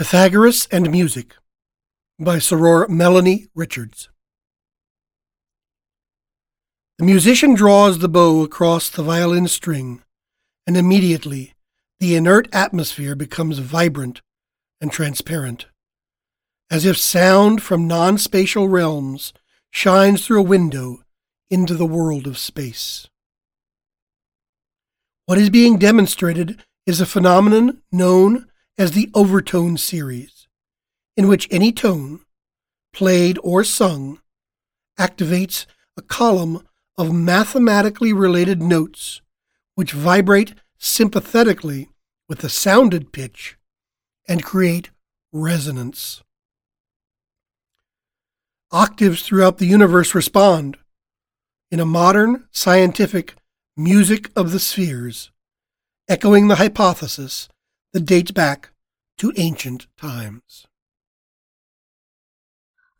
Pythagoras and Music by Soror Melanie Richards. The musician draws the bow across the violin string, and immediately the inert atmosphere becomes vibrant and transparent, as if sound from non spatial realms shines through a window into the world of space. What is being demonstrated is a phenomenon known as the overtone series, in which any tone, played or sung, activates a column of mathematically related notes which vibrate sympathetically with the sounded pitch and create resonance. Octaves throughout the universe respond in a modern scientific music of the spheres, echoing the hypothesis that dates back to ancient times.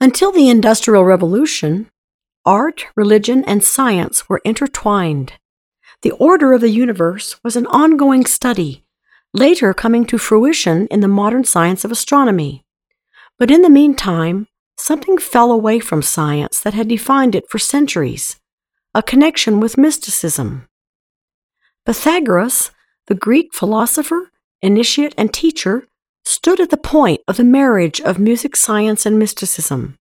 Until the Industrial Revolution, art, religion, and science were intertwined. The order of the universe was an ongoing study, later coming to fruition in the modern science of astronomy. But in the meantime, something fell away from science that had defined it for centuries a connection with mysticism. Pythagoras, the Greek philosopher, initiate, and teacher, stood at the point of the marriage of music science and mysticism.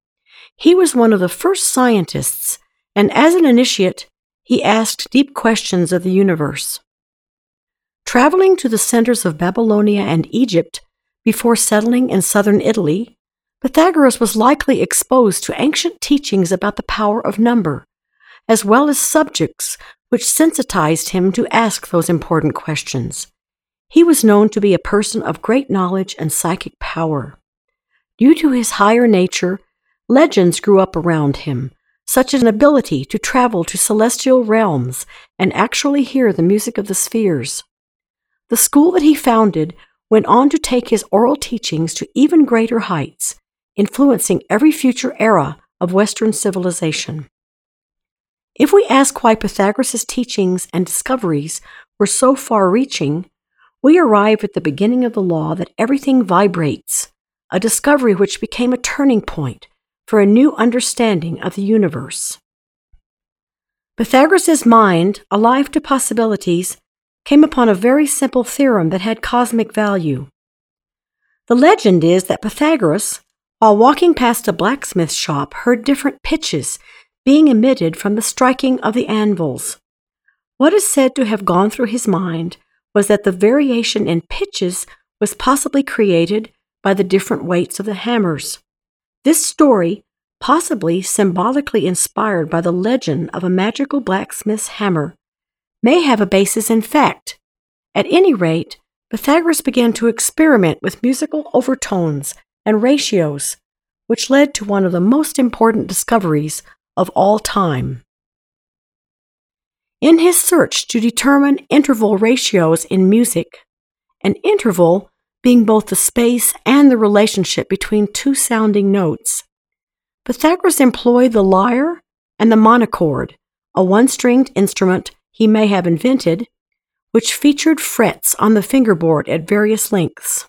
He was one of the first scientists, and as an initiate, he asked deep questions of the universe. Traveling to the centers of Babylonia and Egypt before settling in southern Italy, Pythagoras was likely exposed to ancient teachings about the power of number, as well as subjects which sensitized him to ask those important questions. He was known to be a person of great knowledge and psychic power. Due to his higher nature, legends grew up around him, such as an ability to travel to celestial realms and actually hear the music of the spheres. The school that he founded went on to take his oral teachings to even greater heights, influencing every future era of Western civilization. If we ask why Pythagoras' teachings and discoveries were so far reaching, we arrive at the beginning of the law that everything vibrates, a discovery which became a turning point for a new understanding of the universe. Pythagoras' mind, alive to possibilities, came upon a very simple theorem that had cosmic value. The legend is that Pythagoras, while walking past a blacksmith shop, heard different pitches being emitted from the striking of the anvils. What is said to have gone through his mind was that the variation in pitches was possibly created by the different weights of the hammers. This story, possibly symbolically inspired by the legend of a magical blacksmith's hammer, may have a basis in fact. At any rate, Pythagoras began to experiment with musical overtones and ratios, which led to one of the most important discoveries of all time. In his search to determine interval ratios in music, an interval being both the space and the relationship between two sounding notes, Pythagoras employed the lyre and the monochord, a one stringed instrument he may have invented, which featured frets on the fingerboard at various lengths.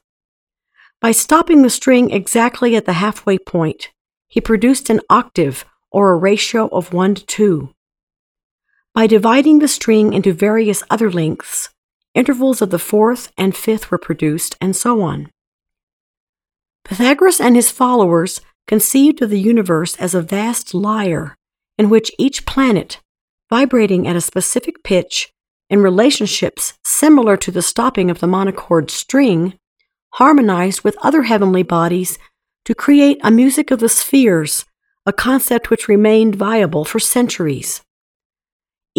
By stopping the string exactly at the halfway point, he produced an octave or a ratio of 1 to 2. By dividing the string into various other lengths, intervals of the fourth and fifth were produced, and so on. Pythagoras and his followers conceived of the universe as a vast lyre in which each planet, vibrating at a specific pitch in relationships similar to the stopping of the monochord string, harmonized with other heavenly bodies to create a music of the spheres, a concept which remained viable for centuries.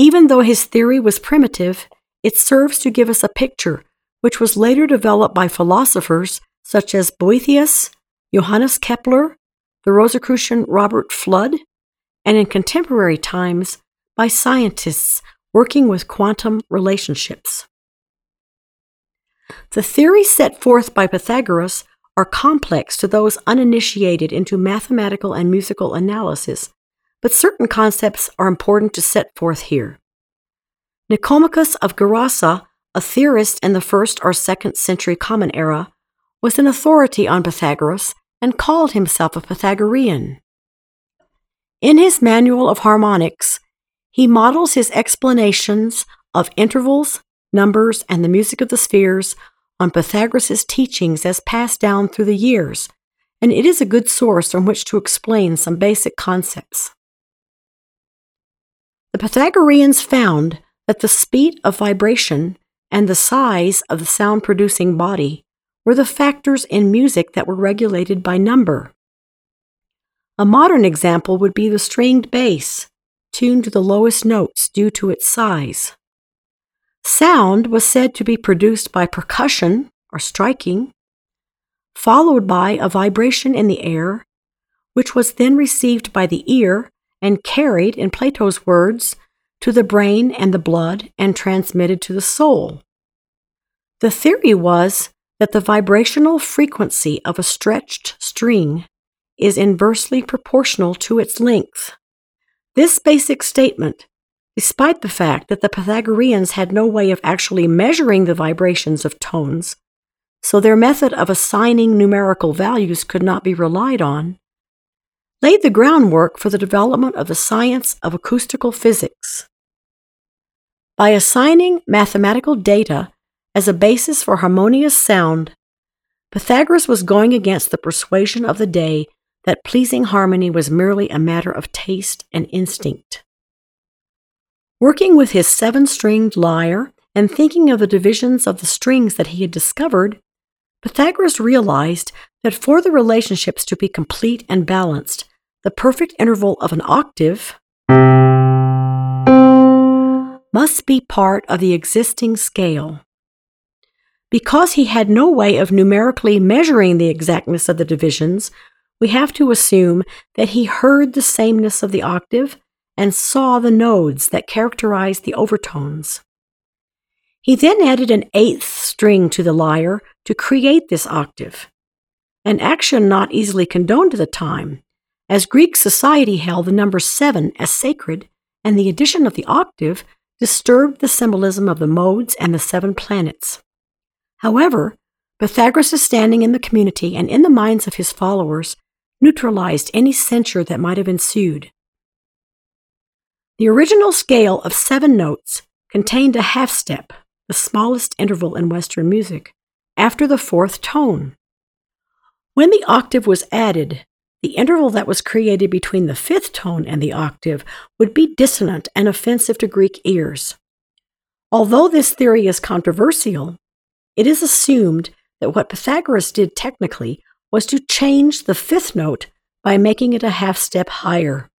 Even though his theory was primitive, it serves to give us a picture which was later developed by philosophers such as Boethius, Johannes Kepler, the Rosicrucian Robert Fludd, and in contemporary times by scientists working with quantum relationships. The theories set forth by Pythagoras are complex to those uninitiated into mathematical and musical analysis but certain concepts are important to set forth here. Nicomachus of Gerasa, a theorist in the first or second century Common Era, was an authority on Pythagoras and called himself a Pythagorean. In his Manual of Harmonics, he models his explanations of intervals, numbers, and the music of the spheres on Pythagoras' teachings as passed down through the years, and it is a good source from which to explain some basic concepts. The Pythagoreans found that the speed of vibration and the size of the sound producing body were the factors in music that were regulated by number. A modern example would be the stringed bass, tuned to the lowest notes due to its size. Sound was said to be produced by percussion or striking, followed by a vibration in the air, which was then received by the ear and carried, in Plato's words, to the brain and the blood and transmitted to the soul. The theory was that the vibrational frequency of a stretched string is inversely proportional to its length. This basic statement, despite the fact that the Pythagoreans had no way of actually measuring the vibrations of tones, so their method of assigning numerical values could not be relied on, laid the groundwork for the development of the science of acoustical physics. By assigning mathematical data as a basis for harmonious sound, Pythagoras was going against the persuasion of the day that pleasing harmony was merely a matter of taste and instinct. Working with his seven stringed lyre and thinking of the divisions of the strings that he had discovered, Pythagoras realized that for the relationships to be complete and balanced, the perfect interval of an octave must be part of the existing scale. Because he had no way of numerically measuring the exactness of the divisions, we have to assume that he heard the sameness of the octave and saw the nodes that characterized the overtones. He then added an eighth string to the lyre to create this octave, an action not easily condoned at the time, as Greek society held the number seven as sacred, and the addition of the octave disturbed the symbolism of the modes and the seven planets. However, Pythagoras' standing in the community and in the minds of his followers neutralized any censure that might have ensued. The original scale of seven notes contained a half step, the smallest interval in Western music, after the fourth tone. When the octave was added, the interval that was created between the fifth tone and the octave would be dissonant and offensive to Greek ears. Although this theory is controversial, it is assumed that what Pythagoras did technically was to change the fifth note by making it a half step higher.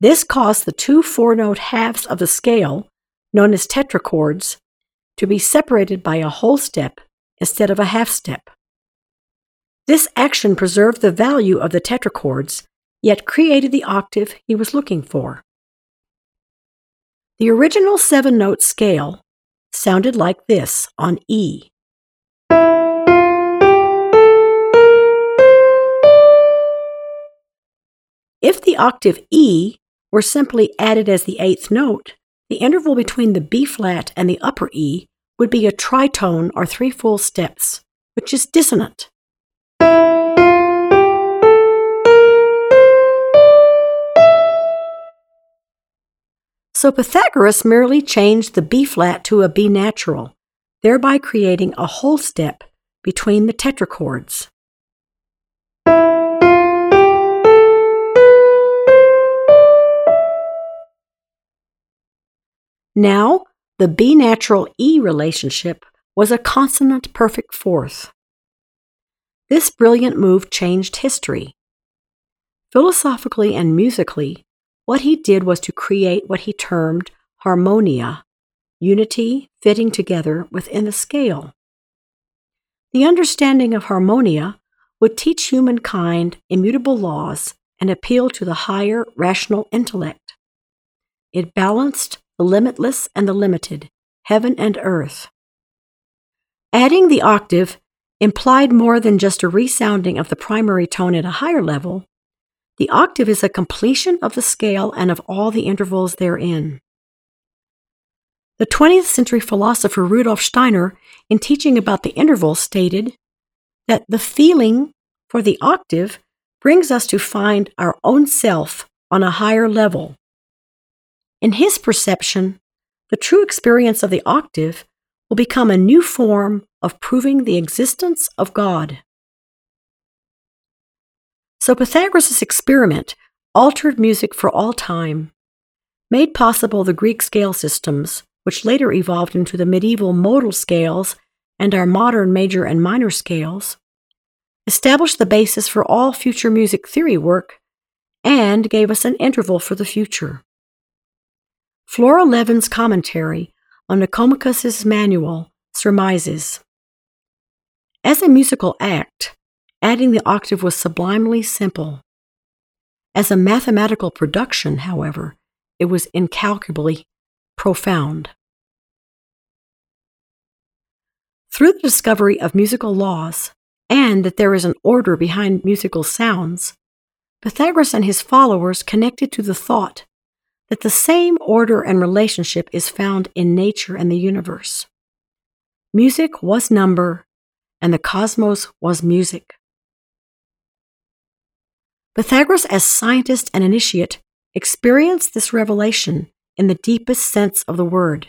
This caused the two four note halves of the scale, known as tetrachords, to be separated by a whole step instead of a half step. This action preserved the value of the tetrachords, yet created the octave he was looking for. The original seven note scale sounded like this on E. If the octave E were simply added as the eighth note, the interval between the B flat and the upper E would be a tritone or three full steps, which is dissonant. So Pythagoras merely changed the B flat to a B natural, thereby creating a whole step between the tetrachords. Now, the B natural E relationship was a consonant perfect fourth. This brilliant move changed history. Philosophically and musically, what he did was to create what he termed harmonia, unity fitting together within a scale. The understanding of harmonia would teach humankind immutable laws and appeal to the higher rational intellect. It balanced the limitless and the limited, heaven and earth. Adding the octave implied more than just a resounding of the primary tone at a higher level. The octave is a completion of the scale and of all the intervals therein. The 20th century philosopher Rudolf Steiner, in teaching about the intervals, stated that the feeling for the octave brings us to find our own self on a higher level. In his perception, the true experience of the octave will become a new form of proving the existence of God. So Pythagoras' experiment altered music for all time, made possible the Greek scale systems, which later evolved into the medieval modal scales and our modern major and minor scales, established the basis for all future music theory work, and gave us an interval for the future. Flora Levin's commentary on Nicomachus's manual surmises As a musical act, adding the octave was sublimely simple. As a mathematical production, however, it was incalculably profound. Through the discovery of musical laws, and that there is an order behind musical sounds, Pythagoras and his followers connected to the thought that the same order and relationship is found in nature and the universe. Music was number, and the cosmos was music. Pythagoras, as scientist and initiate, experienced this revelation in the deepest sense of the word.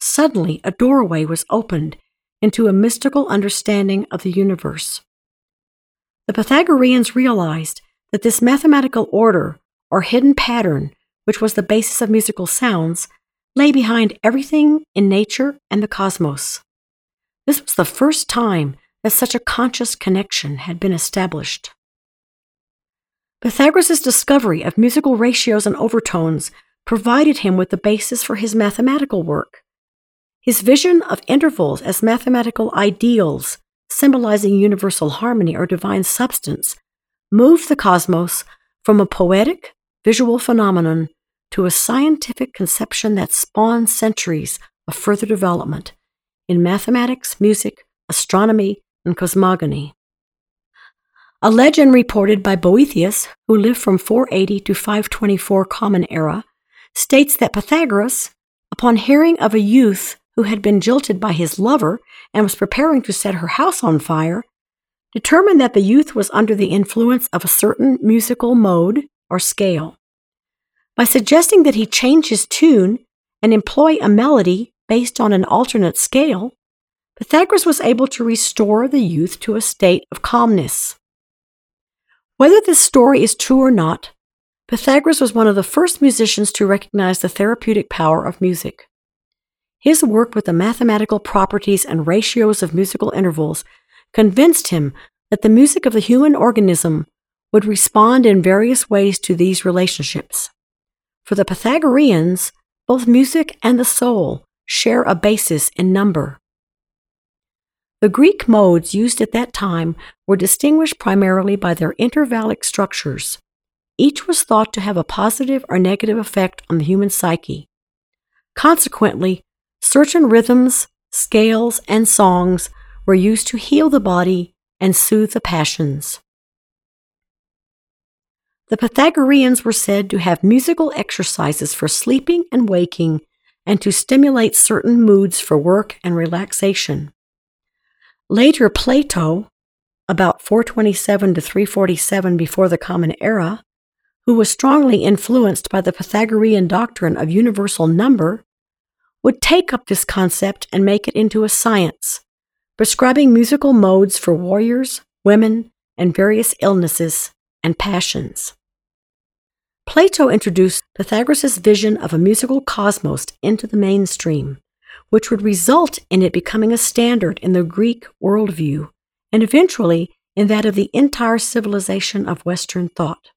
Suddenly, a doorway was opened into a mystical understanding of the universe. The Pythagoreans realized that this mathematical order or hidden pattern, which was the basis of musical sounds, lay behind everything in nature and the cosmos. This was the first time that such a conscious connection had been established. Pythagoras' discovery of musical ratios and overtones provided him with the basis for his mathematical work. His vision of intervals as mathematical ideals, symbolizing universal harmony or divine substance, moved the cosmos from a poetic, visual phenomenon to a scientific conception that spawned centuries of further development in mathematics, music, astronomy, and cosmogony. A legend reported by Boethius, who lived from 480 to 524 Common Era, states that Pythagoras, upon hearing of a youth who had been jilted by his lover and was preparing to set her house on fire, determined that the youth was under the influence of a certain musical mode or scale. By suggesting that he change his tune and employ a melody based on an alternate scale, Pythagoras was able to restore the youth to a state of calmness. Whether this story is true or not, Pythagoras was one of the first musicians to recognize the therapeutic power of music. His work with the mathematical properties and ratios of musical intervals convinced him that the music of the human organism would respond in various ways to these relationships. For the Pythagoreans, both music and the soul share a basis in number. The Greek modes used at that time were distinguished primarily by their intervallic structures. Each was thought to have a positive or negative effect on the human psyche. Consequently, Certain rhythms, scales, and songs were used to heal the body and soothe the passions. The Pythagoreans were said to have musical exercises for sleeping and waking and to stimulate certain moods for work and relaxation. Later, Plato, about 427 to 347 before the Common Era, who was strongly influenced by the Pythagorean doctrine of universal number, would take up this concept and make it into a science, prescribing musical modes for warriors, women, and various illnesses and passions. Plato introduced Pythagoras' vision of a musical cosmos into the mainstream, which would result in it becoming a standard in the Greek worldview and eventually in that of the entire civilization of Western thought.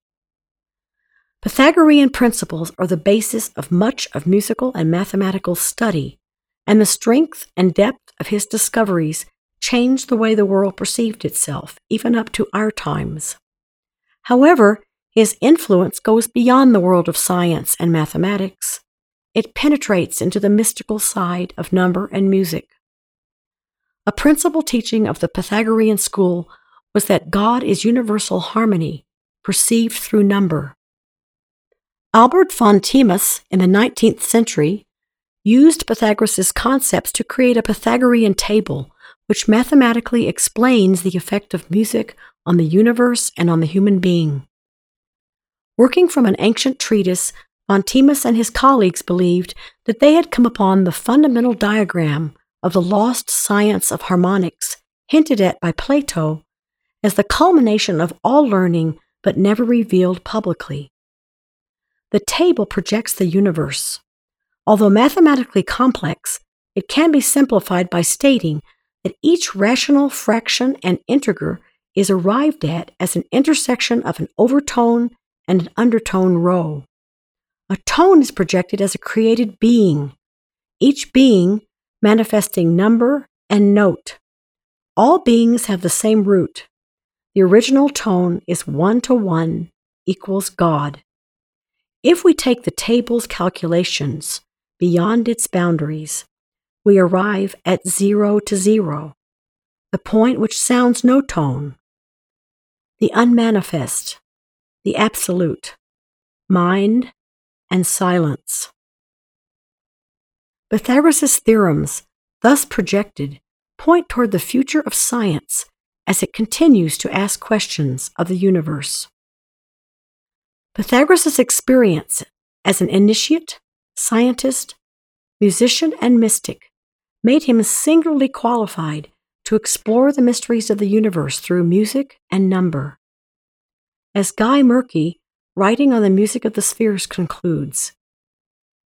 Pythagorean principles are the basis of much of musical and mathematical study, and the strength and depth of his discoveries changed the way the world perceived itself, even up to our times. However, his influence goes beyond the world of science and mathematics. It penetrates into the mystical side of number and music. A principal teaching of the Pythagorean school was that God is universal harmony, perceived through number. Albert von Thimus in the 19th century used Pythagoras' concepts to create a Pythagorean table which mathematically explains the effect of music on the universe and on the human being. Working from an ancient treatise, von Thimus and his colleagues believed that they had come upon the fundamental diagram of the lost science of harmonics hinted at by Plato as the culmination of all learning but never revealed publicly. The table projects the universe. Although mathematically complex, it can be simplified by stating that each rational fraction and integer is arrived at as an intersection of an overtone and an undertone row. A tone is projected as a created being, each being manifesting number and note. All beings have the same root. The original tone is one to one equals God. If we take the table's calculations beyond its boundaries, we arrive at zero to zero, the point which sounds no tone. The unmanifest, the absolute, mind, and silence. Pythagoras' theorems, thus projected, point toward the future of science as it continues to ask questions of the universe. Pythagoras' experience as an initiate, scientist, musician, and mystic made him singularly qualified to explore the mysteries of the universe through music and number. As Guy Murchie, writing on the music of the spheres, concludes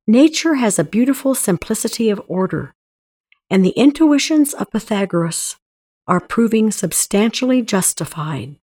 Nature has a beautiful simplicity of order, and the intuitions of Pythagoras are proving substantially justified.